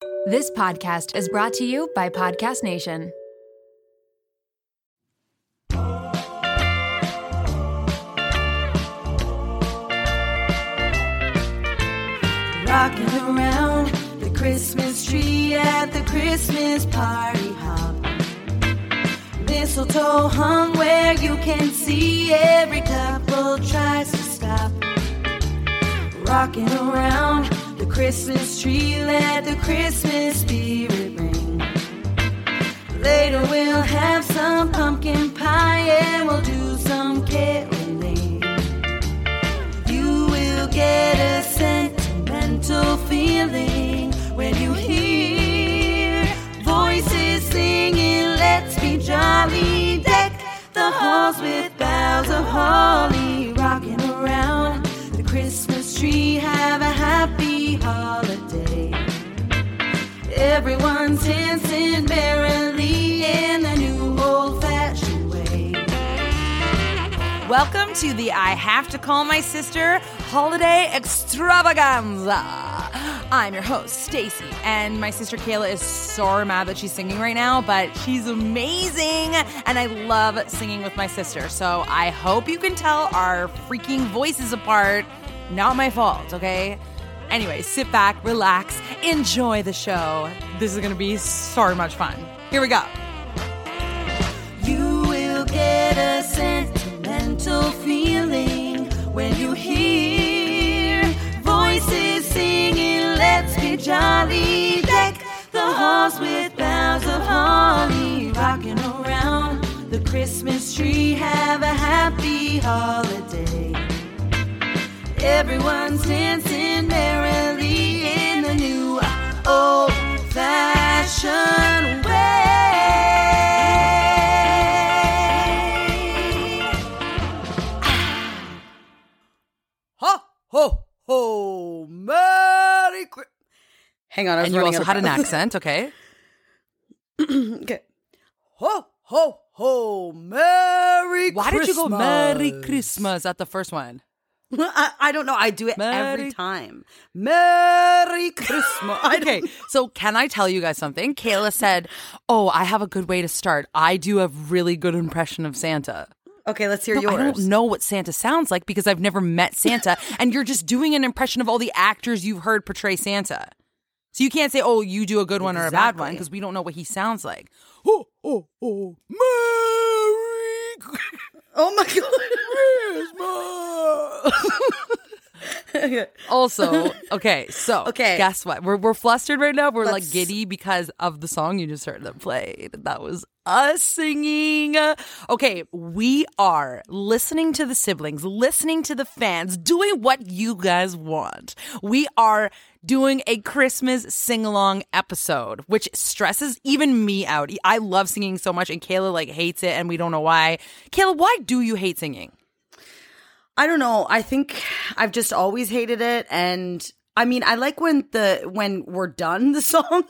This podcast is brought to you by Podcast Nation. Rocking around the Christmas tree at the Christmas party hop. Mistletoe hung where you can see every couple tries to stop. Rocking around the Christmas tree, let the Christmas spirit ring. Later we'll have some pumpkin pie and we'll do some caroling. You will get a sentimental feeling when you hear voices singing, Let's be jolly. Deck the halls with boughs of holly, rocking around tree. Have a happy holiday. Everyone's dancing merrily in the new old fashioned way. Welcome to the I Have to Call My Sister Holiday Extravaganza. I'm your host, Stacy, and my sister Kayla is so mad that she's singing right now, but she's amazing, and I love singing with my sister. So I hope you can tell our freaking voices apart. Not my fault, okay? Anyway, sit back, relax, enjoy the show. This is gonna be so much fun. Here we go. You will get a sentimental feeling when you hear voices singing, Let's be jolly. Deck the halls with boughs of holly, rocking around the Christmas tree. Have a happy holiday. Everyone's dancing merrily in the new old fashioned way. Ho ho ho! Merry Christmas. Hang on, I was And you running also had an accent, okay? okay. Ho ho ho! Merry. Christmas. Why did you go Merry Christmas? Christmas at the first one? I, I don't know. I do it every time. Merry Christmas. Okay, so can I tell you guys something? Kayla said, "Oh, I have a good way to start. I do a really good impression of Santa." Okay, let's hear No, yours. I don't know what Santa sounds like because I've never met Santa, and you're just doing an impression of all the actors you've heard portray Santa. So you can't say, "Oh, you do a good one or a bad one," because we don't know what he sounds like. Oh, oh, oh, Merry Oh my god. Also, okay, so Okay. guess what? We're we're flustered right now. We're like Let's- giddy because of the song you just heard that played. That was us singing. Okay, we are listening to the siblings, listening to the fans, doing what you guys want. We are doing a Christmas sing along episode, which stresses even me out. I love singing so much, and Kayla like hates it, and we don't know why. Kayla, why do you hate singing? I don't know. I think I've just always hated it and I mean, I like when the when we're done the song.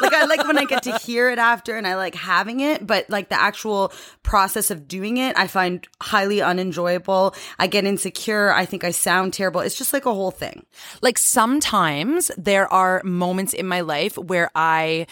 like I like when I get to hear it after and I like having it, but like the actual process of doing it, I find highly unenjoyable. I get insecure. I think I sound terrible. It's just like a whole thing. Like sometimes there are moments in my life where I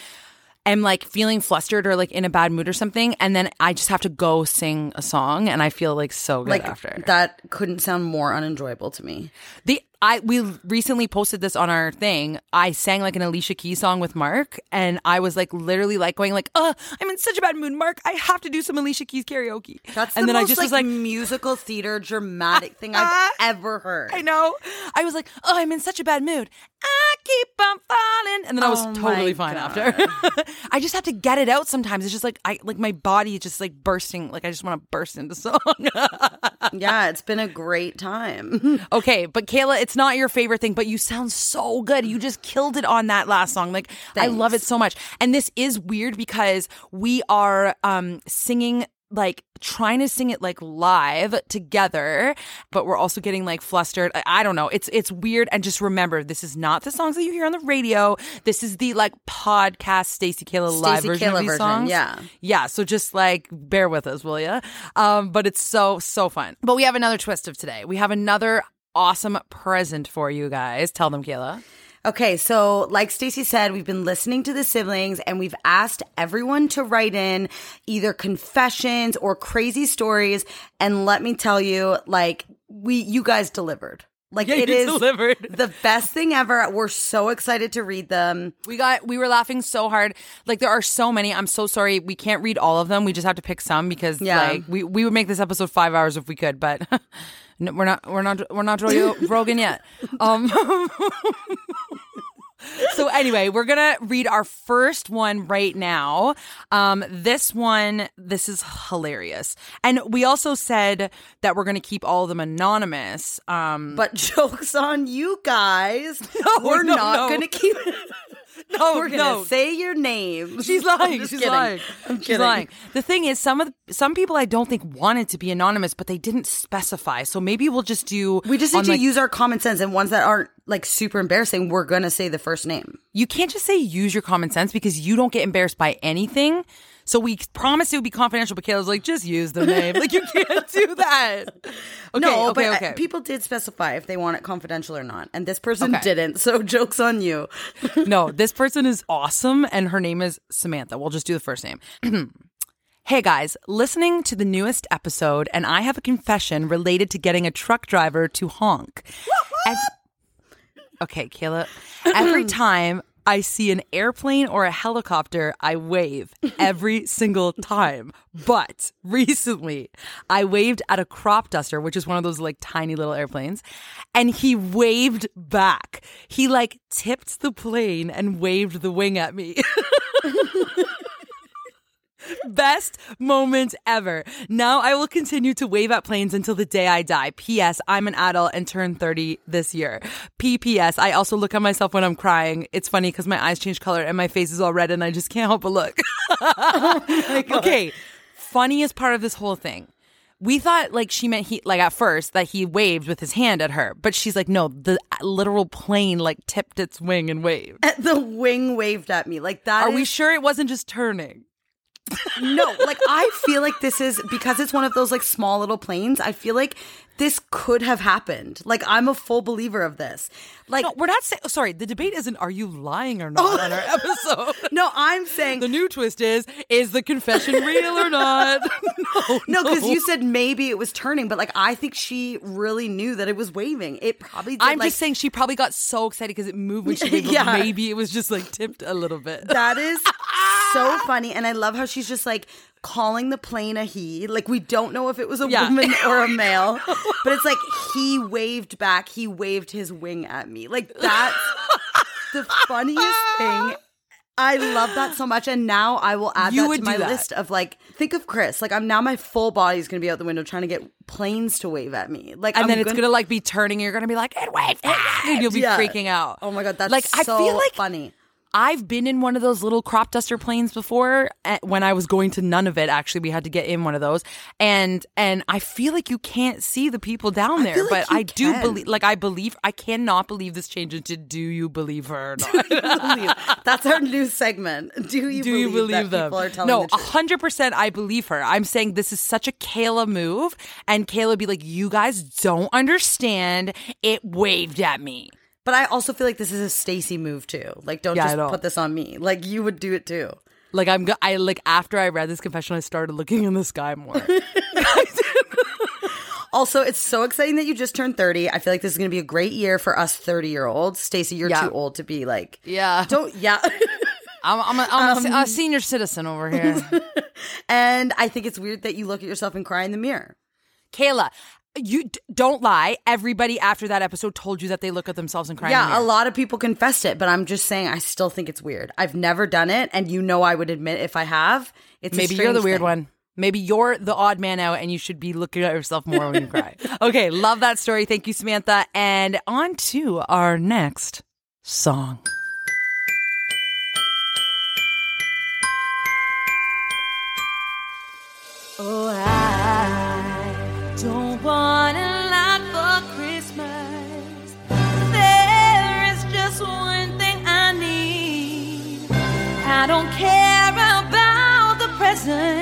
am like feeling flustered or like in a bad mood or something, and then I just have to go sing a song, and I feel like so good Like after. that couldn't sound more unenjoyable to me. The I we recently posted this on our thing. I sang like an Alicia Keys song with Mark, and I was like literally like going like, "Uh, I'm in such a bad mood, Mark. I have to do some Alicia Keys karaoke." That's and the then most I just like, was like, musical theater dramatic thing I've ever heard. I know. I was like, "Oh, I'm in such a bad mood. I keep on falling," and then I was Oh totally fine God. after. I just have to get it out sometimes. It's just like I like my body is just like bursting. Like I just want to burst into song. yeah, it's been a great time. Okay, but Kayla, it's not your favorite thing, but you sound so good. You just killed it on that last song. Like I love it so much. And this is weird because we are um singing like trying to sing it like live together, but we're also getting like flustered. I, I don't know. It's it's weird. And just remember, this is not the songs that you hear on the radio. This is the like podcast Stacey Kayla live Stacey version of these version, songs. yeah. Yeah, so just like bear with us, will ya? Um, but it's so so fun. But we have another twist of today. We have another awesome present for you guys. Tell them, Kayla. Okay, so like Stacy said, we've been listening to the siblings and we've asked everyone to write in either confessions or crazy stories. And let me tell you, like, we, you guys delivered. Like, Yeah, it is delivered. the best thing ever. We're so excited to read them. We got we were laughing so hard. Like there are so many. I'm so sorry we can't read all of them. We just have to pick some because Yeah. like we, we would make this episode five hours if we could, but no, we're not we're not we're not Joe Rogan yet. Um So anyway, we're gonna read our first one right now. Um, this one, this is hilarious, and we also said that we're gonna keep all of them anonymous. Um, But jokes on you guys. No, we're no, not no. to keep no, We're to no, say your name. She's lying. She's kidding. lying. I'm She's kidding. lying. The thing is, some of the, some people I don't think wanted to be anonymous, but they didn't specify. So maybe we'll just do. We just need on, to like- use our common sense and ones that aren't like super embarrassing, we're to say the first name. You can't just say use your common sense because you don't get embarrassed by anything. So we promised it would be confidential, but Kayla's like, just use the name. like you can't do that. Okay, no, okay, but uh, okay. people did specify if they want it confidential or not. And this person Okay. didn't. So jokes on you. no, this person is awesome, and her name is Samantha. We'll just do the first name. Hey guys, listening to the newest episode, and I have a confession related to getting a truck driver to honk. Okay, Kayla. Every time I see an airplane or a helicopter, I wave every single time. But recently, I waved at a crop duster, which is one of those like tiny little airplanes, and he waved back. He like tipped the plane and waved the wing at me. Best moment ever. Now I will continue to wave at planes until the day I die. P.S. I'm an adult and turn 30 this year. P.P.S. I also look at myself when I'm crying. It's funny because my eyes change color and my face is all red and I just can't help but look. Oh okay. Funniest part of this whole thing. We thought like she meant he like at first that he waved with his hand at her, but she's like, no, the uh, literal plane like tipped its wing and waved. The wing waved at me. Like that Are we sure it wasn't just turning? No, like I feel like this is because it's one of those like small little planes. I feel like this could have happened. Like I'm a full believer of this. Like No, we're not saying. Sorry, the debate isn't are you lying or not on our episode. no, I'm saying The new twist is is the confession real or not? no, no because you said maybe it was turning, but like I think she really knew that it was waving. It probably. Did, I'm like, just saying she probably got so excited because it moved when she waved. Yeah. Maybe it was just like tipped a little bit. That is so funny. And I love how she's just like calling the plane a he. Like we don't know if it was a Yeah. woman or a male, but it's like he waved back, he waved his wing at me. Like that's the funniest thing. I love that so much. And now I will add You that to my that. list of like, think of Chris. Like I'm now my full body is gonna be out the window trying to get planes to wave at me. Like and I'm then it's gonna, like be turning. You're gonna be like, it waved, ah! and you'll be Yeah. freaking out. Oh my god, that's like so I feel like funny. I've been in one of those little crop duster planes before eh, when I was going to none of it. Actually, we had to get in one of those, and and I feel like you can't see the people down there, feel like but you I do believe. Like I believe, I cannot believe this change into "Do you believe her?" Or not? Believe. That's our new segment. Do you do you believe, believe that them? people are telling no, hundred percent. I believe her. I'm saying this is such a Kayla move, and Kayla be like, "You guys don't understand. It waved at me." But I also feel like this is a Stacy move too. Like, don't Yeah, just put this on me. Like, you would do it too. Like I'm, go- I like after I read this confession, I started looking in the sky more. Also, it's so exciting that you just turned 30. I feel like this is going to be a great year for us 30 year olds. Stacy, you're Yeah. too old to be like, yeah, don't, yeah. I'm, I'm, a, I'm a Um, a senior citizen over here. and I think it's weird that you look at yourself and cry in the mirror. Kayla, you d- don't lie. Everybody after that episode told you that they look at themselves and cry. in the yeah, a lot of people confessed it, but I'm just saying I still think it's weird. I've never done it, and you know I would admit if I have. It's a Maybe you're the weird thing. one. Maybe you're the odd man out and you should be looking at yourself more when you cry. Okay, love that story. Thank you, Samantha. And on to our next song. Oh, I don't want a lot for Christmas. There is just one thing I need. I don't care about the presents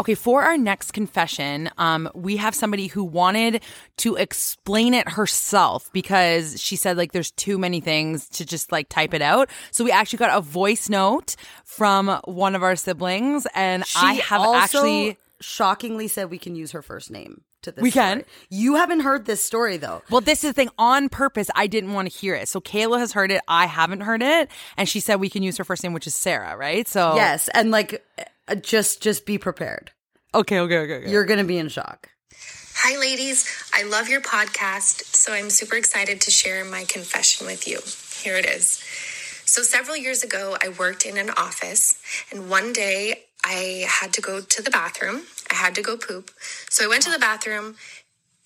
Okay, for our next confession, um, we have somebody who wanted to explain it herself because she said like there's too many things to just like type it out. So we actually got a voice note from one of our siblings, and She I have actually. shockingly said we can use her first name to this. We can? story. You haven't heard this story though. Well, this is the thing. On purpose, I didn't want to hear it. So Kayla has heard it. I haven't heard it, and she said we can use her first name, which is Sarah, right? So Yes, and like, Uh, just just be prepared. Okay, okay, okay. okay. You're gonna be in shock. Hi, ladies. I love your podcast, so I'm super excited to share my confession with you. Here it is. So, several years ago, I worked in an office, and one day I had to go to the bathroom. I had to go poop. So, I went to the bathroom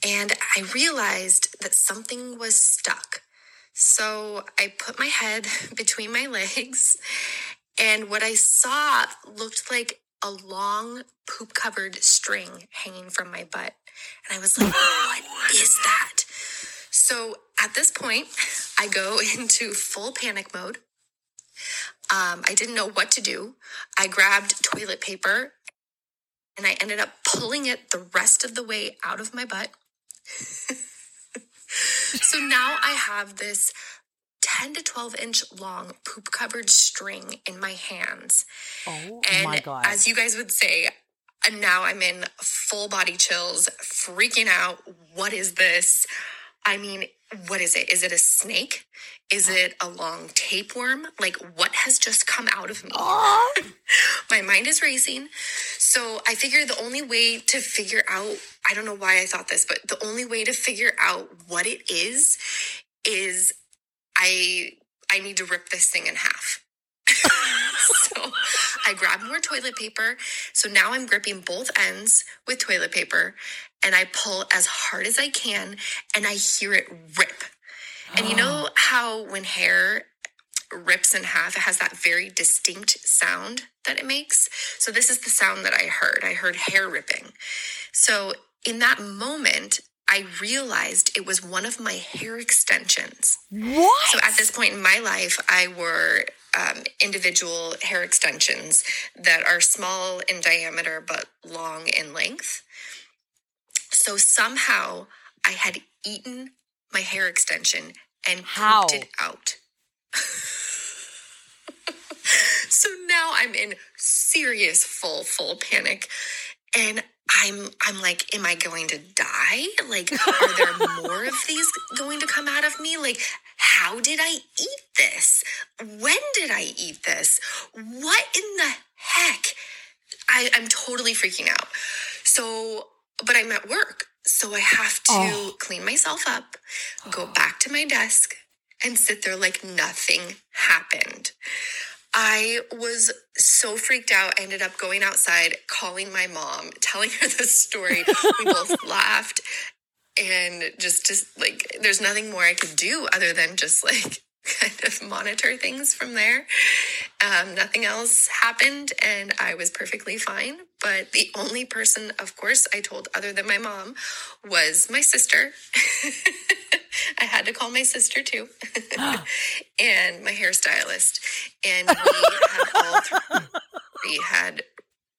and I realized that something was stuck. So, I put my head between my legs, and what I saw looked like a long poop covered string hanging from my butt. And I was like, what is that? So at this point, I go into full panic mode. Um, I didn't know what to do. I grabbed toilet paper and I ended up pulling it the rest of the way out of my butt. so now I have this 10 to 12 inch long poop covered string in my hands. oh And my god. as you guys would say, and now I'm in full body chills, freaking out. What is this? I mean, what is it? Is it a snake? Is it a long tapeworm? Like, what has just come out of me? My mind is racing. So I figured the only way to figure out, I don't know why I thought this, but the only way to figure out what it is, is I I need to rip this thing in half. so I grab more toilet paper. So now I'm gripping both ends with toilet paper and I pull as hard as I can and I hear it rip. And you know how when hair rips in half, it has that very distinct sound that it makes? So this is the sound that I heard. I heard hair ripping. So in that moment, I realized it was one of my hair extensions. what? So at this point in my life, I wore um, individual hair extensions that are small in diameter but long in length. So somehow I had eaten my hair extension and How? pooped it out. so now I'm in serious full full panic and I'm I'm like am I going to die? Like are there more of these going to come out of me? Like how did I eat this? When did I eat this? What in the heck? I, I'm totally freaking out. So, but I'm at work. So I have to Oh. clean myself up, go oh. back to my desk, and sit there like nothing happened. I was so freaked out. I ended up going outside, calling my mom, telling her this story. We both laughed and just just like there's nothing more I could do other than just like kind of monitor things from there. Um, nothing else happened, and I was perfectly fine. But the only person, of course, I told other than my mom was my sister. I had to call my sister too, and my hairstylist, and we had all three had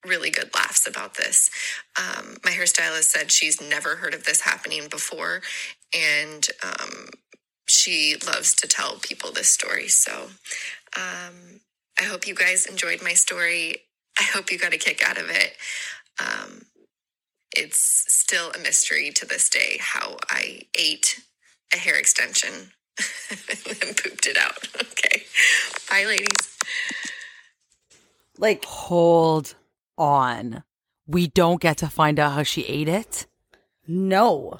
really good laughs about this. Um, my hairstylist said she's never heard of this happening before, and um, she loves to tell people this story. So um, I hope you guys enjoyed my story. I hope you got a kick out of it. Um, it's still a mystery to this day how I ate a hair extension and then pooped it out. Okay. Bye, ladies. Like, Hold on. We don't get to find out how she ate it. no.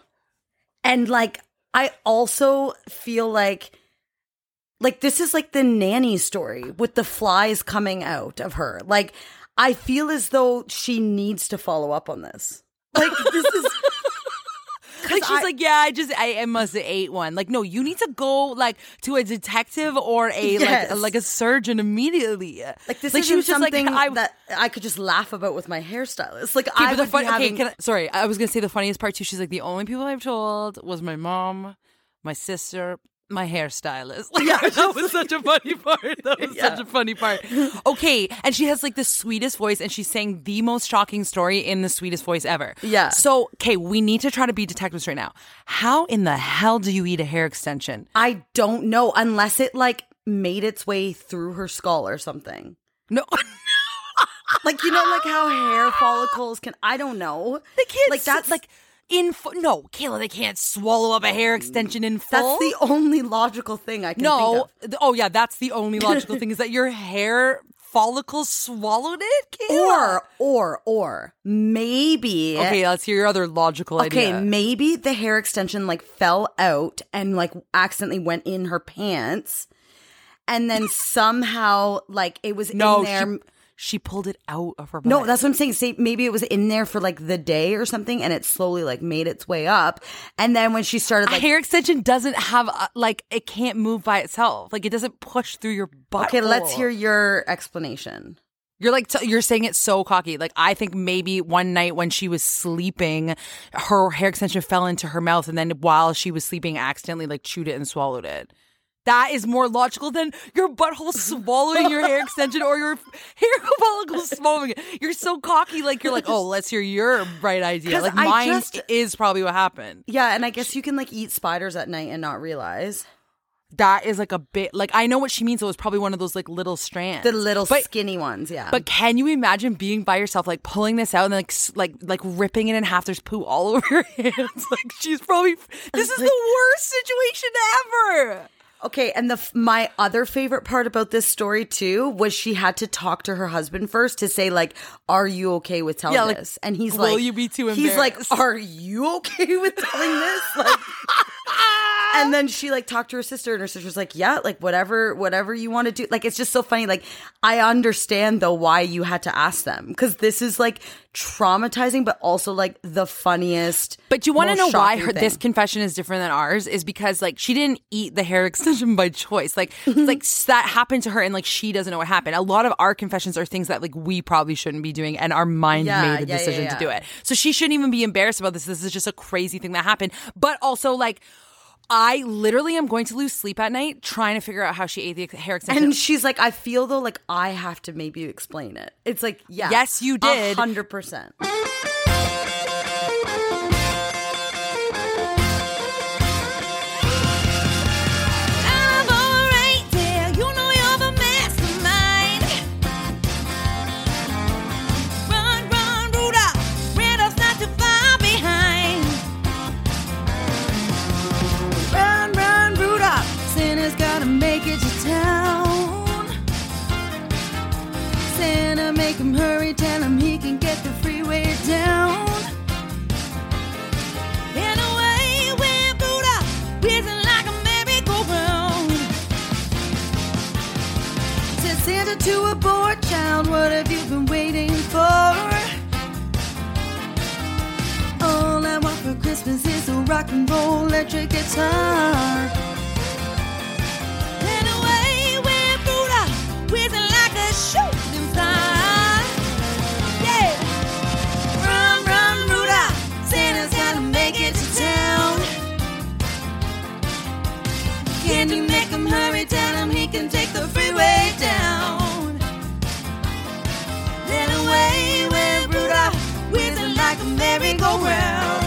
And like, I also feel like, like this is like the nanny story with the flies coming out of her. Like, I feel as though she needs to follow up on this. Like, this is. Like she's I- like, yeah, I just I, I must have ate one. Like, no, you need to go like to a detective or a Yes. like like a surgeon immediately. Like this like is she was just like something I. that I could just laugh about with my hairstylist. Like I the would fun, be okay, I, sorry, I was gonna say the funniest part too. She's like, the only people I've told was my mom, my sister, my hairstylist. Yeah, that was such a funny part. That was such a funny part. Okay, and she has like the sweetest voice, and she's saying the most shocking story in the sweetest voice ever. Yeah. So, okay, we need to try to be detectives right now. How in the hell do you eat a hair extension? I don't know unless it like made its way through her skull or something. No, Like you know, like how hair follicles can. I don't know. they can't. Like that's like in no, Kayla. They can't swallow up a hair oh. extension in full. that's the only logical thing I can no. think of. th- Oh yeah, that's the only logical thing is that your hair follicles swallowed it. Kayla. Or or or maybe okay, let's hear your other logical Okay, idea. Okay, maybe the hair extension like fell out and like accidentally went in her pants, and then somehow like it was No, in there. she, she pulled it out of her. no, that's what I'm saying. Say maybe it was in there for like the day or something, and it slowly like made its way up, and then when she started a like, hair extension doesn't have a, like it can't move by itself. Like it doesn't push through your butt. okay, let's hear your explanation. You're like t- you're saying it so cocky. Like I think maybe one night when she was sleeping, her hair extension fell into her mouth, and then while she was sleeping, accidentally like chewed it and swallowed it. That is more logical than your butthole swallowing your hair extension or your hair follicles swallowing it. You're so cocky, like you're like, oh, let's hear your bright idea. 'Cause Like I mine just- is probably what happened. Yeah, and I guess you can like eat spiders at night and not realize That is like a bit like I know what she means. It was probably one of those like little strands, the little But- skinny ones. Yeah, But can you imagine being by yourself, like pulling this out and like s- like like ripping it in half? There's poo all over your hands. Like she's probably. This is the worst situation ever. Okay, and the my other favorite part about this story too was she had to talk to her husband first to say like, "Are you okay with telling Yeah, like, this?" And he's will like, "Will you be too He's like, "Are you okay with telling this?" Like, and then she like talked to her sister, and her sister's like, "Yeah, like whatever, whatever you want to do." Like, it's just so funny. Like, I understand though why you had to ask them because this is like traumatizing, but also like the funniest. But you want to know why her, this confession is different than ours? Is because like she didn't eat the hair extension by choice. Like like that happened to her, and like she doesn't know what happened. A lot of our confessions are things that like we probably shouldn't be doing, and our mind Yeah, made a yeah, yeah, decision yeah. to do it. So she shouldn't even be embarrassed about this. This is just a crazy thing that happened. But also like. I literally am going to lose sleep at night trying to figure out how she ate the hair extension. And she's like, I feel though like I have to maybe explain it. It's like, yeah. Yes, you did. 100%. Tell him he can get the freeway down. In a way where Rudolph whizzing like a merry-go-round. Said Santa to a bored child, what have you been waiting for? All I want for Christmas is a rock and roll electric guitar. Him hurry? Tell him he can take the freeway down. Then away went Rudolph, whizzing like a merry-go-round.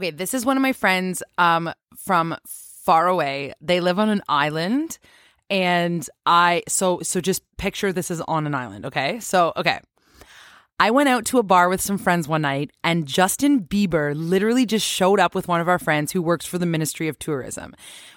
Okay, this is one of my friends um from far away. They live on an island and I so so just picture this is on an island, okay? So, okay. I went out to a bar with some friends one night, and Justin Bieber literally just showed up with one of our friends who works for the Ministry of Tourism.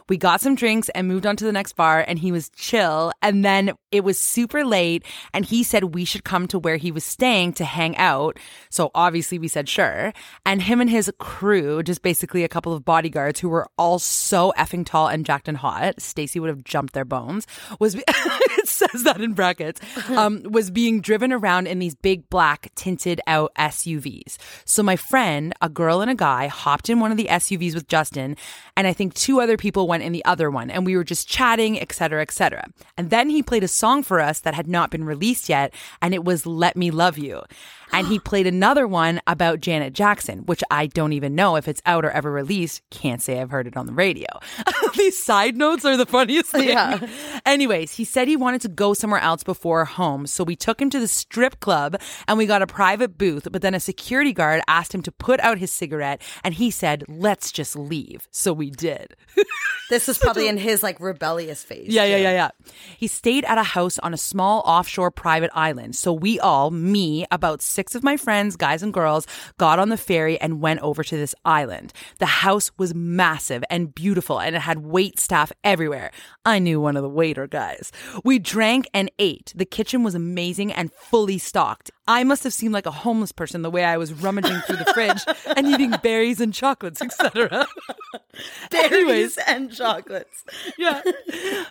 We got some drinks and moved on to the next bar, and he was chill. And then it was super late, and he said we should come to where he was staying to hang out. So obviously we said sure. And him and his crew, just basically a couple of bodyguards who were all so effing tall and jacked and hot, Stacy would have jumped their bones, was it says that in brackets, um, was being driven around in these big black tinted out SUVs. So my friend, a girl and a guy, hopped in one of the SUVs with Justin, and I think two other people went in the other one, and we were just chatting, etc., etc. And then he played a song for us that had not been released yet, and it was "Let Me Love You." And he played another one about Janet Jackson, which I don't even know if it's out or ever released. Can't say I've heard it on the radio. These side notes are the funniest thing. Yeah. Anyways, he said he wanted to go somewhere else before home. So we took him to the strip club and we got a private booth. But then a security guard asked him to put out his cigarette and he said, let's just leave. So we did. This is probably in his like rebellious phase. Yeah, yeah, yeah, yeah. He stayed at a house on a small offshore private island. So we all, me, about six of my friends, guys and girls, got on the ferry and went over to this island. The house was massive and beautiful and it had wait staff everywhere. I knew one of the waiter guys. We drank and ate. The kitchen was amazing and fully stocked. I must have seemed like a homeless person the way I was rummaging through the fridge and eating berries and chocolates, etc. Berries and chocolates. yeah.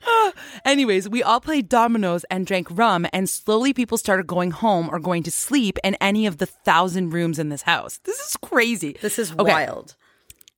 Ah. anyways, we all played dominoes and drank rum, and slowly people started going home or going to sleep in any of the thousand rooms in this house. This is crazy. This is Okay. wild.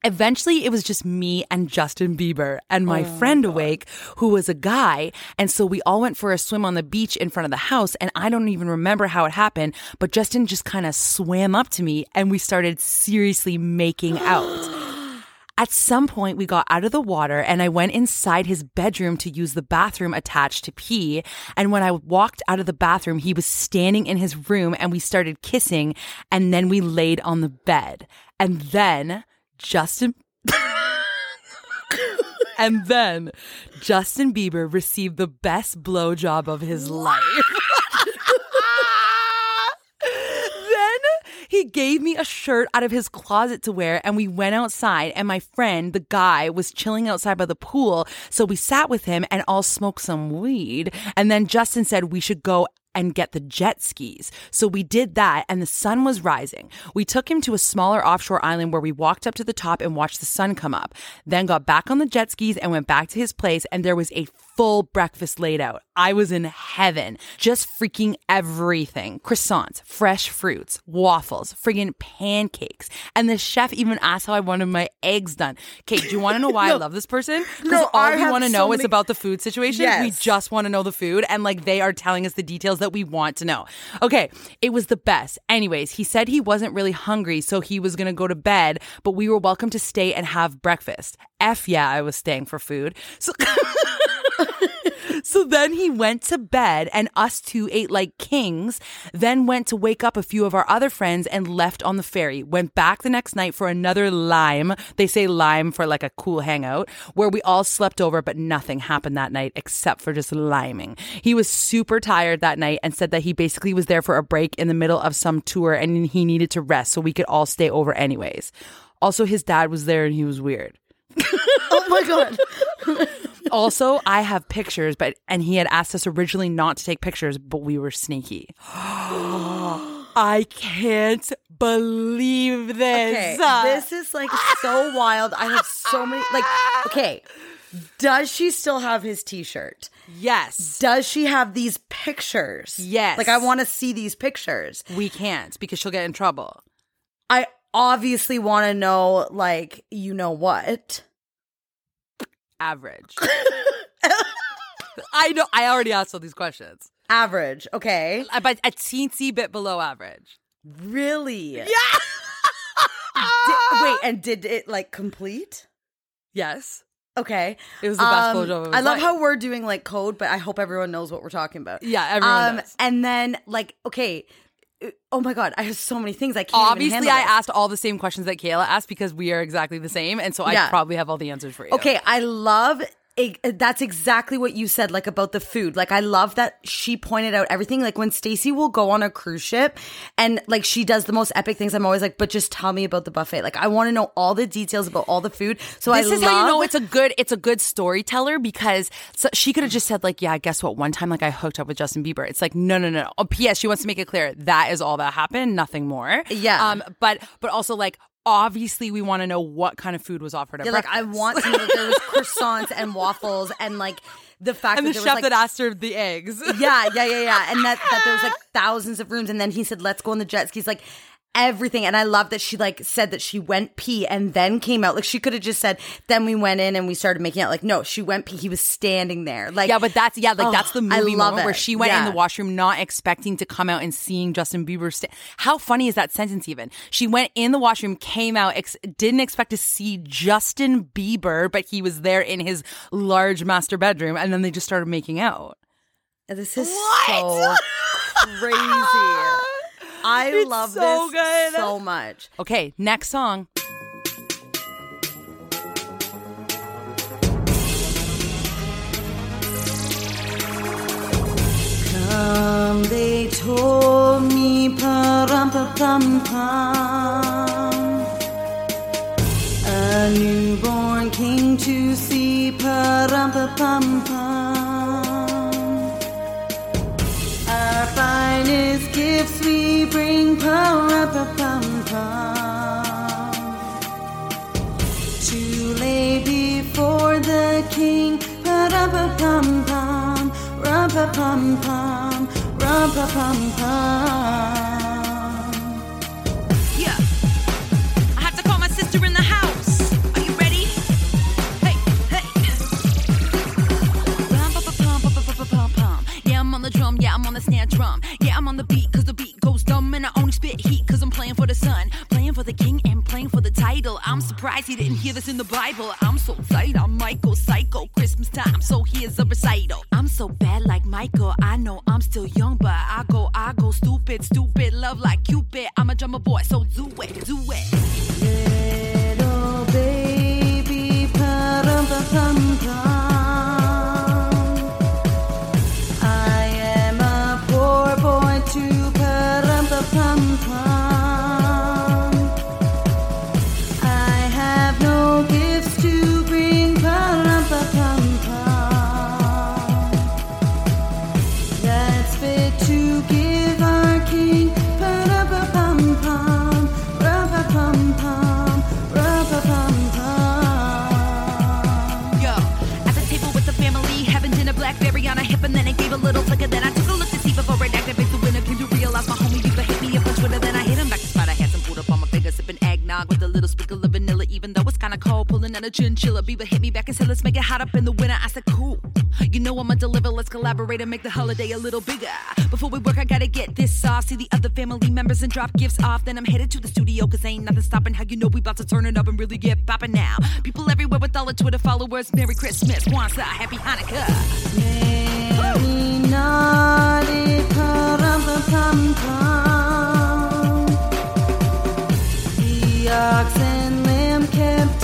Eventually, it was just me and Justin Bieber and my Oh friend awake, who was a guy. And so we all went for a swim on the beach in front of the house. And I don't even remember how it happened, but Justin just kind of swam up to me and we started seriously making out. At some point, we got out of the water and I went inside his bedroom to use the bathroom attached to pee. And when I walked out of the bathroom, he was standing in his room and we started kissing. And then we laid on the bed. And then Justin. and then Justin Bieber received the best blowjob of his life. then he gave me a shirt out of his closet to wear and we went outside and my friend the guy was chilling outside by the pool so we sat with him and all smoked some weed and then justin said we should go and get the jet skis. So we did that and the sun was rising. We took him to a smaller offshore island where we walked up to the top and watched the sun come up. Then got back on the jet skis and went back to his place and there was a full breakfast laid out. I was in heaven. Just freaking everything. Croissants, fresh fruits, waffles, friggin' pancakes. And the chef even asked how I wanted my eggs done. Kate, do you want to know why I love this person? Because No, all I we want to so know is about the food situation. We just want to know the food and like they are telling us the details that we want to know. Okay, it was the best. Anyways, he said he wasn't really hungry, so he was to go to bed, but we were welcome to stay and have breakfast. F yeah, I was staying for food. So So then he went to bed and us two ate like kings, then went to wake up a few of our other friends and left on the ferry. Went back the next night for another lime. They say lime for like a cool hangout where we all slept over, but nothing happened that night except for just liming. He was super tired that night and said that he basically was there for a break in the middle of some tour and he needed to rest so we could all stay over anyways. Also, his dad was there and he was weird. Oh my god. Also, I have pictures, but and he had asked us originally not to take pictures, but we were sneaky. I can't believe this. Okay, this is like so wild. I have so many like okay. Does she still have his t-shirt? yes, Does she have these pictures? Yes. Like I want to see these pictures. we can't because she'll get in trouble. I obviously want to know like you know what? Average. I know. I already asked all these questions, Average. Okay. Uh, but a teensy bit below average. Really? Yeah. Di- wait, and did it like complete? Yes. Okay. It was the best Um, blowjob I love life. how we're doing like code, but I hope everyone knows what we're talking about. Yeah, everyone um. And then like, okay, oh my god, I have so many things I can't. Obviously, I asked all the same questions that Kayla asked because we are exactly the same, and so I probably have all the answers for you. Okay, I love it, that's exactly what you said like about the food. Like I love that she pointed out everything like when Stacy will go on a cruise ship and like she does the most epic things I'm always like but just tell me about the buffet. Like I want to know all the details about all the food. So this I is love how you know it's a good it's a good storyteller because so she could have just said like yeah guess what one time like I hooked up with Justin Bieber it's like no no no oh, P.S. she wants to make it clear that is all that happened nothing more Yeah. um but but also like obviously we want to know what kind of food was offered at Yeah, like I want to know that there was croissants and waffles and like the fact and that the there chef was like that asked her the eggs yeah, yeah, yeah, yeah. And that, that there was like thousands of rooms. And then he said, let's go on the jet skis. Like everything. And I love that she like said that she went pee and then came out. Like she could have just said, then we went in and we started making out. Like, no, she went pee. He was standing there. Like, Yeah, but that's yeah, like Oh, that's the movie moment where she went in the washroom not expecting to come out and seeing Justin Bieber. Sta- How funny is that sentence? Even she went in the washroom, came out, ex- didn't expect to see Justin Bieber, but he was there in his large master bedroom, and then they just started making out. this is so crazy. I It's love so this good. so much. Okay, next song. Um, they told me pa-rum, pa-pum, pum. A newborn king to see pa-rum, pa-pum, pum. To lay before the king. Yeah. I have to call my sister in the house. Are you ready? Hey, hey. Pa, pum, pa, pa, pa, pa, pum, pum. Yeah, I'm on the drum. Yeah, I'm on the snare drum. Yeah, I'm on the beat cause the beat surprised he didn't hear this in the Bible. I'm so tight, I might go psycho. Christmas time, so here's a recital. I'm so bad like Michael. I know I'm still young, but I go, I go stupid, stupid. Love like Cupid. I'm a drummer boy, so do it, do it. Out a chinchilla. Beaver hit me back and said, "Let's make it hot up in the winter." I said, "Cool." You know I'ma deliver. Let's collaborate and make the holiday a little bigger. Before we work, I gotta get this off. See the other family members and drop gifts off. Then I'm headed to the studio, cause ain't nothing stopping how you know we about to turn it up and really get poppin' now. People everywhere with all the Twitter followers. Merry Christmas, Kwanzaa, Happy Hanukkah. Lamb kept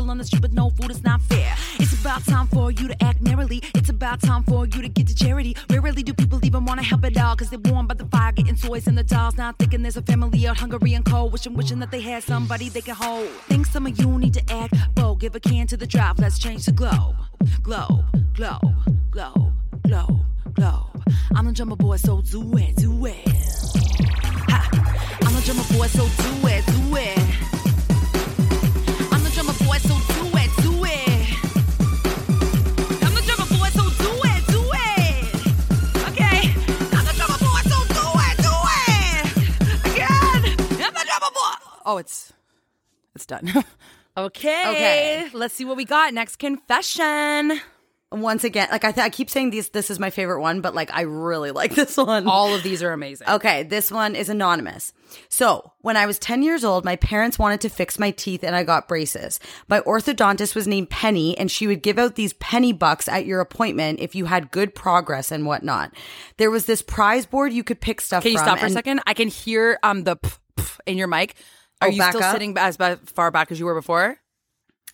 on the street with no food. It's not fair. It's about time for you to act merrily. It's about time for you to get to charity. Rarely do people even wanna help at all, cause they're warmed by the fire, getting toys and the dolls. Not thinking there's a family out hungry and cold, wishing, wishing that they had somebody they can hold. Think some of you need to act bold. Give a can to the drive, let's change the globe. Globe, globe, globe, globe, globe. I'm a drummer boy, so do it, do it. Ha. I'm a drummer boy, so do it, do it. Oh, it's it's done. okay. Okay. Let's see what we got. Next confession. Once again, like I, th- I keep saying these, this is my favorite one, but like I really like this one. All of these are amazing. Okay, this one is anonymous. So, when I was 10 years old, my parents wanted to fix my teeth and I got braces. My orthodontist was named Penny and she would give out these penny bucks at your appointment if you had good progress and whatnot. There was this prize board you could pick stuff Can you from. stop for a and- second? I can hear um the pff, pff in your mic. Are Oh, you still up? sitting as far back as you were before?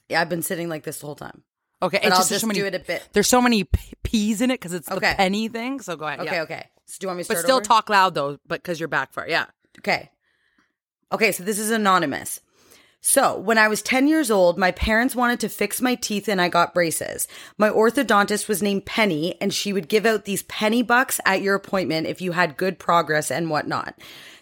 Yeah, I've been sitting like this the whole time. Okay, But I'll there's just so many, do it a bit. There's so many p- p's in it because it's the Okay. penny thing. So go ahead. Okay, yeah. okay. So do you want me to But still over? talk loud though, but because you're back far. Yeah. Okay. Okay, so this is anonymous. So, when I was 10 years old, my parents wanted to fix my teeth and I got braces. My orthodontist was named Penny and she would give out these penny bucks at your appointment if you had good progress and whatnot.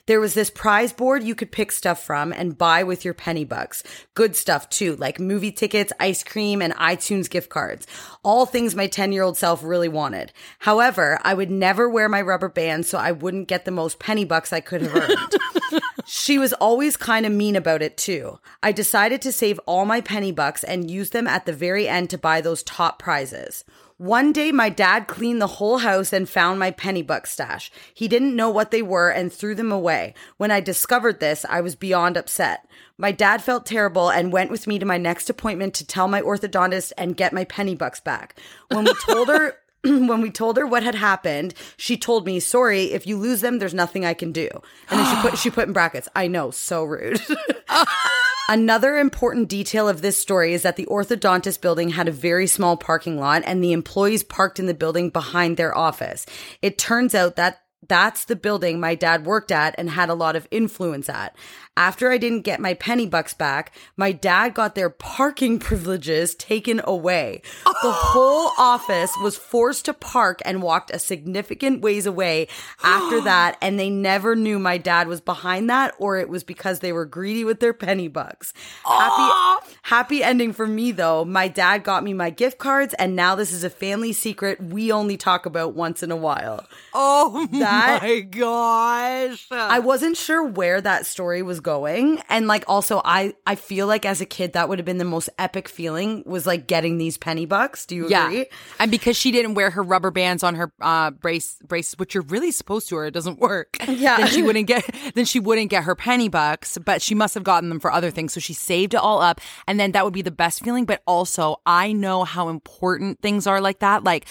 There was this prize board you could pick stuff from and buy with your penny bucks. Good stuff too, like movie tickets, ice cream, and iTunes gift cards. All things my 10 year old self really wanted. However, I would never wear my rubber band so I wouldn't get the most penny bucks I could have earned. She was always kind of mean about it too. I decided to save all my penny bucks and use them at the very end to buy those top prizes. One day, my dad cleaned the whole house and found my penny buck stash. He didn't know what they were and threw them away. When I discovered this, I was beyond upset. My dad felt terrible and went with me to my next appointment to tell my orthodontist and get my penny bucks back. When we told her, when we told her what had happened, she told me, "Sorry, if you lose them, there's nothing I can do." And then she put she put in brackets, "I know, so rude." Another important detail of this story is that the orthodontist building had a very small parking lot and the employees parked in the building behind their office. It turns out that that's the building my dad worked at and had a lot of influence at. After I didn't get my penny bucks back, my dad got their parking privileges taken away. The whole office was forced to park and walked a significant ways away after that, and they never knew my dad was behind that or it was because they were greedy with their penny bucks. Happy happy ending for me though. My dad got me my gift cards and now this is a family secret we only talk about once in a while. Oh That- my gosh. I wasn't sure where that story was going and like also I I feel like as a kid that would have been the most epic feeling was like getting these penny bucks. Do you yeah. agree? And because she didn't wear her rubber bands on her uh, brace braces, which you're really supposed to, or it doesn't work. Yeah. Then she wouldn't get then she wouldn't get her penny bucks, but she must have gotten them for other things. So she saved it all up, and then that would be the best feeling. But also, I know how important things are like that. Like,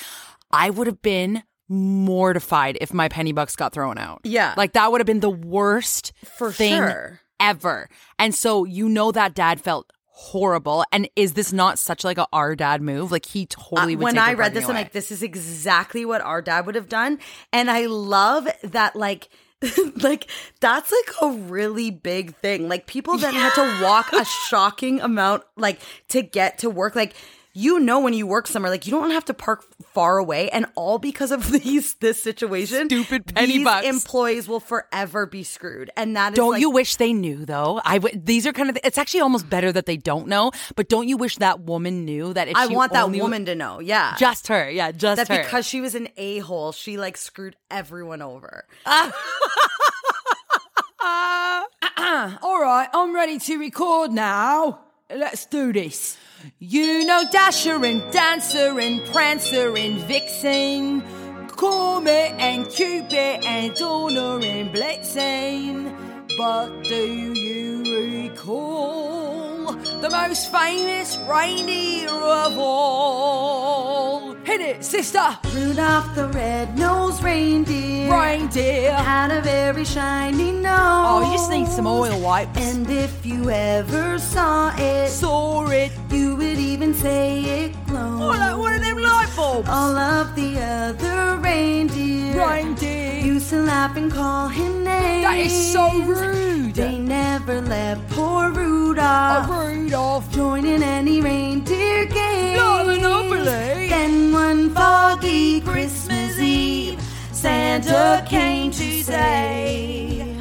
I would have been mortified if my penny bucks got thrown out. Yeah. like that would have been the worst For thing sure. Ever. And so you know that dad felt horrible. And is this not such like a our dad move? Like he totally Uh, when I read this, I'm like, this is exactly what our dad would have done. And I love that, like, like that's like a really big thing. Like people then had to walk a shocking amount, like to get to work. Like you know when you work somewhere, like you don't have to park far away, and all because of these this situation. Stupid penny these bucks. employees will forever be screwed, and that is Don't like, you wish they knew though? I would. These are kind of. It's actually almost better that they don't know. But don't you wish that woman knew that if I want that woman to know. Yeah, just her, yeah, just that her. because she was an a hole, she like screwed everyone over. Uh-huh. All right, I'm ready to record now. Let's do this. You know Dasher and Dancer and Prancer and Vixen, Comet and Cupid and Donner and Blitzen. But do you recall the most famous reindeer of all? Hit it, sister! Rudolph the red-nosed reindeer Reindeer! had a very shiny nose. Oh, you just need some oil wipes. And if you ever saw it, Saw it. you would even say it glowed. Oh, like one of them light bulbs. All of the other reindeer Reindeer. Used to laugh and call him names. That is so rude. They never let poor Rudolph Oh, Rudolph. join in any reindeer game. Not. Then one foggy Christmas Eve, Santa came to say,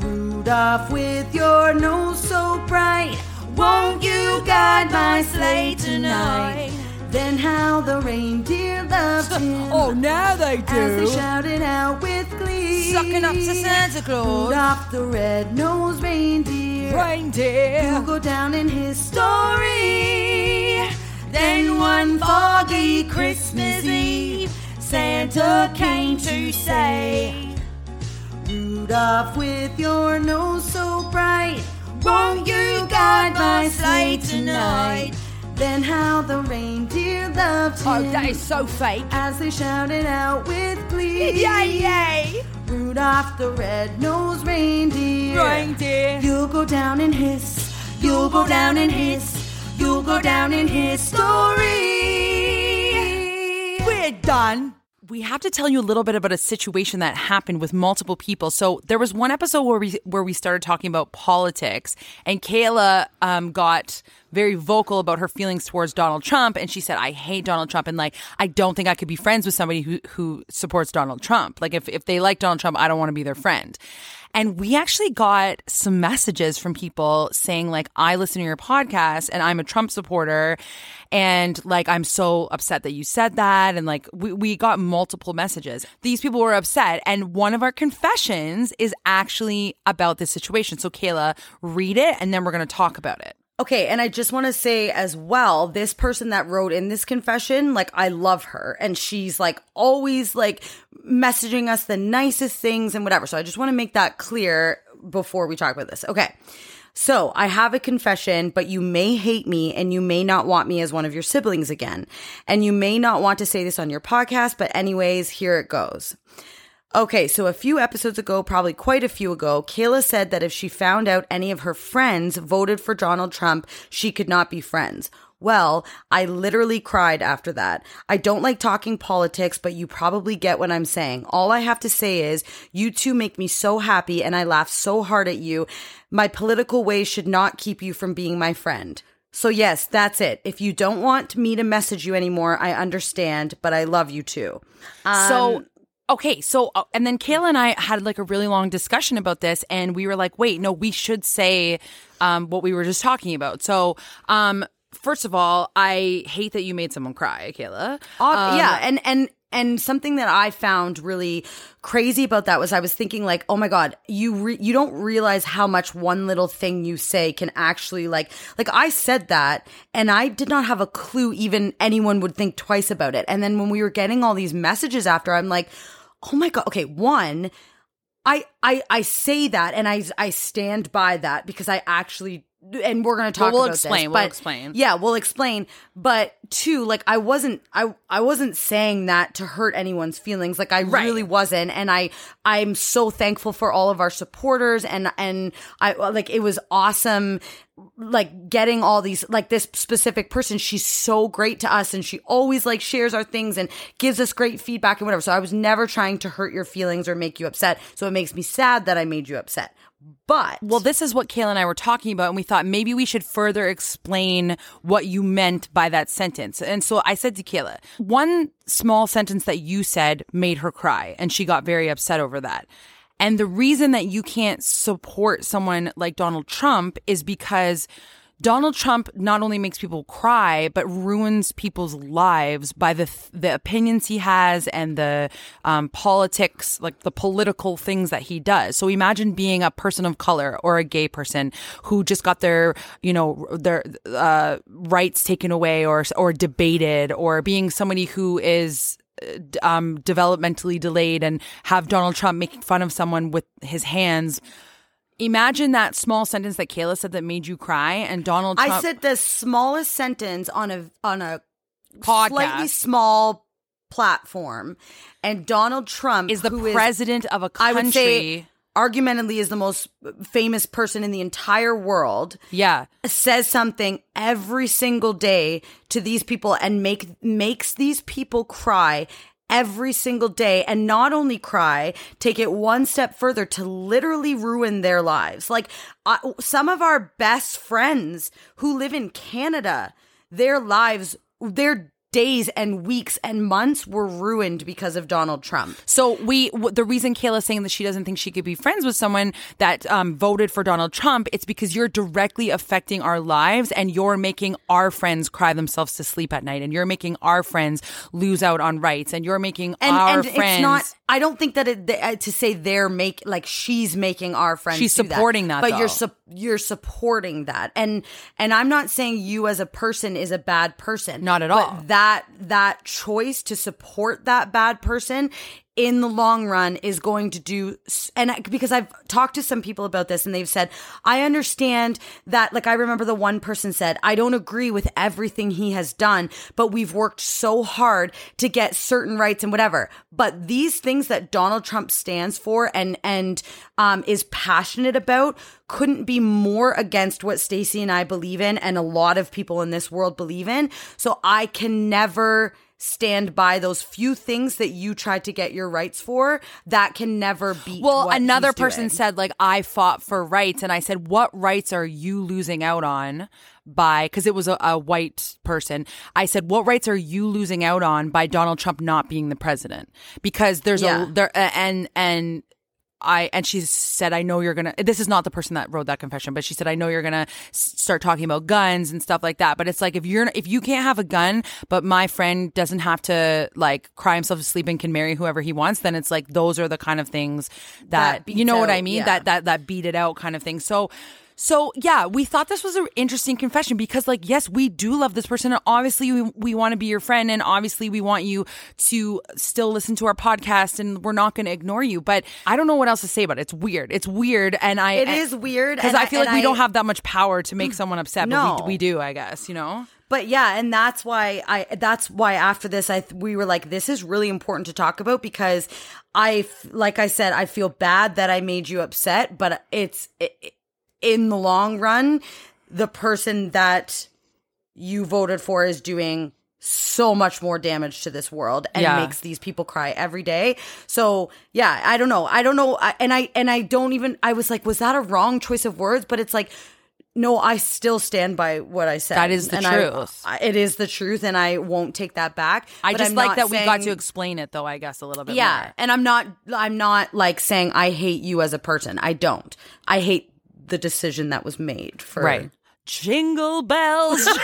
Rudolph, with your nose so bright, won't you guide my sleigh tonight? Then how the reindeer loved him Oh, now they do. as they shouted out with glee. Sucking up to Santa Claus. Rudolph the red-nosed reindeer reindeer. You'll go down in history. Then one foggy Christmas Eve, Santa came to say, Rudolph, with your nose so bright, won't you guide my sleigh tonight? Then how the reindeer loved oh, him Oh, that is so fake. as they shouted out with glee. Yay, yay. Rudolph the red-nosed reindeer. Reindeer. You'll go down in his. You'll go down in his. You'll go down in history. We're done. We have to tell you a little bit about a situation that happened with multiple people. So there was one episode where we where we started talking about politics, and Kayla um, got very vocal about her feelings towards Donald Trump, and she said, "I hate Donald Trump, and like I don't think I could be friends with somebody who who supports Donald Trump. Like if if they like Donald Trump, I don't want to be their friend." And we actually got some messages from people saying, like, I listen to your podcast and I'm a Trump supporter. And like, I'm so upset that you said that. And like, we, we got multiple messages. These people were upset. And one of our confessions is actually about this situation. So, Kayla, read it and then we're going to talk about it. Okay, and I just want to say as well, this person that wrote in this confession, like I love her and she's like always like messaging us the nicest things and whatever. So I just want to make that clear before we talk about this. Okay. So I have a confession, but you may hate me and you may not want me as one of your siblings again. And you may not want to say this on your podcast, but anyways, here it goes. Okay, so a few episodes ago, probably quite a few ago, Kayla said that if she found out any of her friends voted for Donald Trump, she could not be friends. Well, I literally cried after that. I don't like talking politics, but you probably get what I'm saying. All I have to say is, you two make me so happy and I laugh so hard at you. My political ways should not keep you from being my friend. So, yes, that's it. If you don't want me to message you anymore, I understand, but I love you too. So, Um, okay, so uh, and then Kayla and I had like a really long discussion about this, and we were like, wait, no, we should say um, what we were just talking about. So, um, first of all, I hate that you made someone cry, Kayla. Um, yeah, and and and something that I found really crazy about that was I was thinking like, oh my god, you re- you don't realize how much one little thing you say can actually like like I said that and I did not have a clue even anyone would think twice about it. And then when we were getting all these messages after, I'm like, oh my god, okay, one. I, I I say that and I I stand by that because I actually and we're gonna talk we'll about explain, This, we'll explain. Yeah, we'll explain. But two, like I wasn't I I wasn't saying that to hurt anyone's feelings. Like I Right. really wasn't. And I I'm so thankful for all of our supporters and and I like it was awesome like getting all these like this specific person she's so great to us and she always like shares our things and gives us great feedback and whatever so i was never trying to hurt your feelings or make you upset so it makes me sad that i made you upset but Well, this is what Kayla and I were talking about, and we thought maybe we should further explain what you meant by that sentence. And so I said to Kayla, one small sentence that you said made her cry, and she got very upset over that. And the reason that you can't support someone like Donald Trump is because Donald Trump not only makes people cry, but ruins people's lives by the the opinions he has and the um, politics, like the political things that he does. So imagine being a person of color or a gay person who just got their, you know, their uh, rights taken away or or debated, or being somebody who is um, developmentally delayed and have Donald Trump making fun of someone with his hands. Imagine that small sentence that Kayla said that made you cry, and Donald Trump. I said the smallest sentence on a on a Podcast. slightly small platform, and Donald Trump is the who president of a country. I would say, argumentedly, is the most famous person in the entire world. yeah, Says something every single day to these people and make makes these people cry every single day and not only cry take it one step further to literally ruin their lives. Like uh, some of our best friends who live in Canada their lives their days and weeks and months were ruined because of Donald Trump So we, w- the reason Kayla's saying that she doesn't think she could be friends with someone that um, voted for Donald Trump, it's because you're directly affecting our lives and you're making our friends cry themselves to sleep at night, and you're making our friends lose out on rights, and you're making and our and friends. it's not i don't think that it uh, to say they're make like she's making our friends She's do that. supporting that, but you're though. You're supporting that and and i'm not saying you as a person is a bad person Not at but all. that that choice to support that bad person in the long run is going to do and because I've talked to some people about this and they've said I understand that like I remember the one person said I don't agree with everything he has done but we've worked so hard to get certain rights and whatever. But these things that Donald Trump stands for and and um is passionate about couldn't be more against what Stacey and I believe in and a lot of people in this world believe in. So I can never stand by those few things that you tried to get your rights for that can never be Well, another person doing. said like I fought for rights, and I said, "What rights are you losing out on by?" Because it was a, a white person. I said, "What rights are you losing out on by Donald Trump not being the president?" Because there's Yeah. a there and and. I and she said, "I know you're gonna." This is not the person that wrote that confession, but she said, "I know you're gonna start talking about guns and stuff like that." But it's like if you're if you can't have a gun, but my friend doesn't have to like cry himself to sleep and can marry whoever he wants, then it's like those are the kind of things that, That you know what I mean? yeah. That that that beat it out kind of thing. So. So yeah, we thought this was an interesting confession because like yes, we do love this person and obviously we, we want to be your friend and obviously we want you to still listen to our podcast and we're not going to ignore you, but I don't know what else to say about it. It's weird. It's weird and I It eh, is weird, because I feel like we I- don't have that much power to make mm. someone upset, but No. we, we do, I guess, you know. But yeah, and that's why I that's why after this I we were like this is really important to talk about because i like I said I feel bad that I made you upset, but it's it, in the long run the person that you voted for is doing so much more damage to this world and Yeah. makes these people cry every day. So, yeah, I don't know. I don't know I, and I and I don't even I was like was that a wrong choice of words? But it's like no, I still stand by what I said. That is the And truth. I- it is the truth, and I won't take that back. I But just I'm like that we got to explain it though, I guess a little bit Yeah, more. and I'm not. I'm not like saying I hate you as a person. I don't. I hate the decision that was made. For Right. Jingle bells.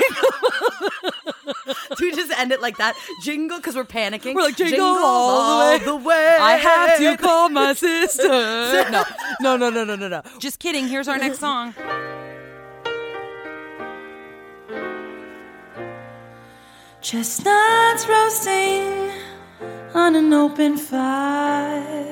Do we just end it like that? Jingle because we're panicking. We're like, jingle all the way. I have to call my sister. No, no, no, no, no, no, no. Just kidding. Here's our next song. Chestnuts roasting on an open fire.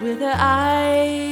with her eyes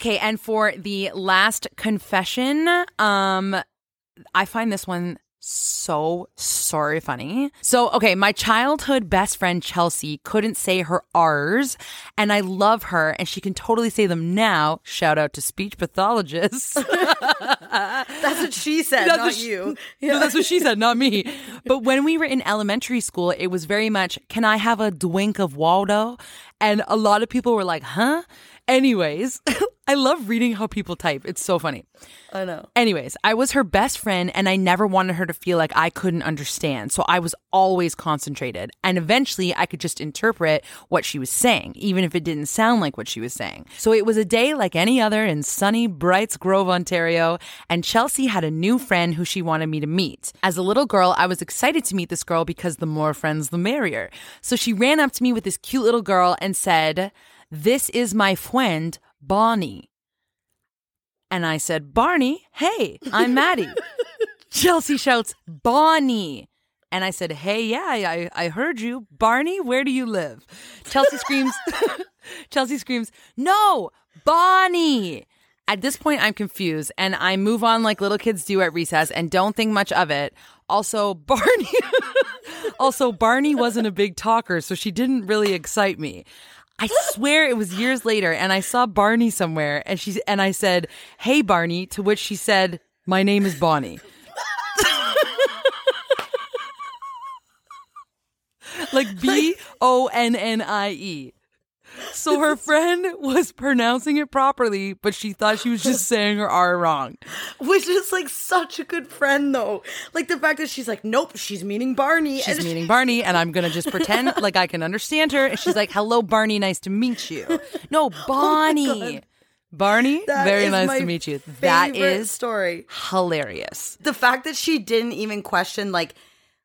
Okay, and for the last confession, um, I find this one so sorry funny. So, okay, my childhood best friend Chelsea couldn't say her R's, and I love her, and she can totally say them now. Shout out to speech pathologists. That's what she said, That's not she- you. No, that's what she said, not me. But when we were in elementary school, it was very much, can I have a drink of Waldo? And a lot of people were like, huh? Anyways, I love reading how people type. It's so funny. I know. Anyways, I was her best friend and I never wanted her to feel like I couldn't understand. So I was always concentrated. And eventually I could just interpret what she was saying, even if it didn't sound like what she was saying. So it was a day like any other in sunny Brights Grove, Ontario. And Chelsea had a new friend who she wanted me to meet. As a little girl, I was excited to meet this girl because the more friends, the merrier. So she ran up to me with this cute little girl and said, This is my friend, Bonnie. And I said, Barney, hey, I'm Maddie. Chelsea shouts, Bonnie. And I said, hey, yeah, I, I heard you. Barney, where do you live? Chelsea screams, Chelsea screams, no, Bonnie. At this point, I'm confused and I move on like little kids do at recess and don't think much of it. Also, Barney, also, Barney wasn't a big talker, so she didn't really excite me. I swear it was years later and I saw Barney somewhere and she and I said, "Hey Barney," to which she said, "My name is Bonnie." like B O N N I E. So her friend was pronouncing it properly, but she thought she was just saying her R wrong. Which is like such a good friend though. Like the fact that she's like, nope, she's meaning Barney. She's and meeting Barney, and I'm gonna just pretend like I can understand her. And she's like, "Hello, Barney, nice to meet you." No, oh Bonnie. Barney, That very nice to meet you. That is story. hilarious. The fact that she didn't even question like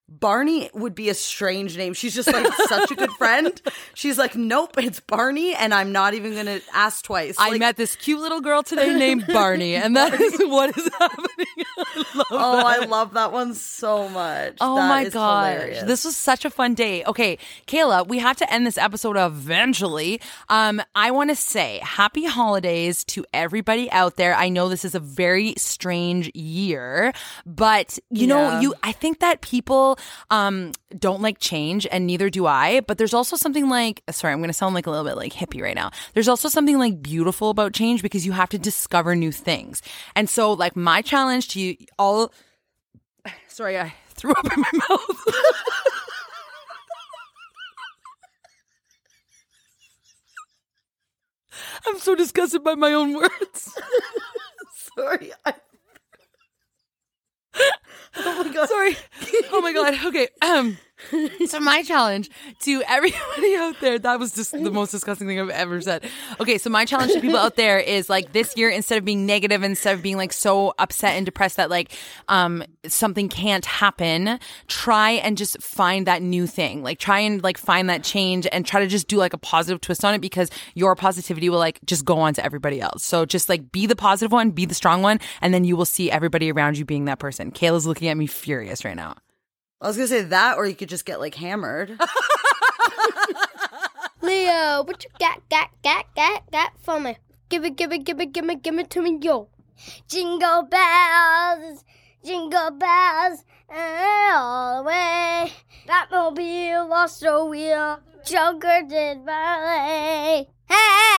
Barney would be a strange name. She's just like such a good friend. She's like, nope, it's Barney, and I'm not even gonna ask twice. I Like, met this cute little girl today named Barney, and that is what is happening. I love Oh, that. I love that one so much. Oh That my is gosh. hilarious. This was such a fun day. Okay, Kayla, we have to end this episode eventually. Um, I want to say happy holidays to everybody out there. I know this is a very strange year, but you know, you I think that people um don't like change and neither do I, but there's also something like sorry, I'm going to sound like a little bit like hippie right now. There's also something like beautiful about change because you have to discover new things. And so like my challenge to you all Sorry, I threw up in my mouth. I'm so disgusted by my own words. Sorry. I- oh my god. Sorry. Oh my god. Okay. Um so my challenge to everybody out there, that was just the most disgusting thing I've ever said. Okay, so my challenge to people out there is like this year instead of being negative, instead of being like so upset and depressed that like um something can't happen, try and just find that new thing. Like try and like find that change and try to just do like a positive twist on it because your positivity will like just go on to everybody else. So just like be the positive one, be the strong one, and then you will see everybody around you being that person. Kayla's looking at me furious right now. I was gonna say that, or you could just get like hammered. Leo, what you got, got, got, got, got for me? Give it, give it, give it, give it, give it to me, yo. Jingle bells, jingle bells, and all the way. Batmobile lost a wheel, Joker did ballet. Hey!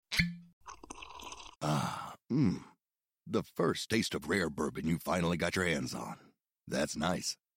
Mmm. The first taste of rare bourbon you finally got your hands on. That's nice.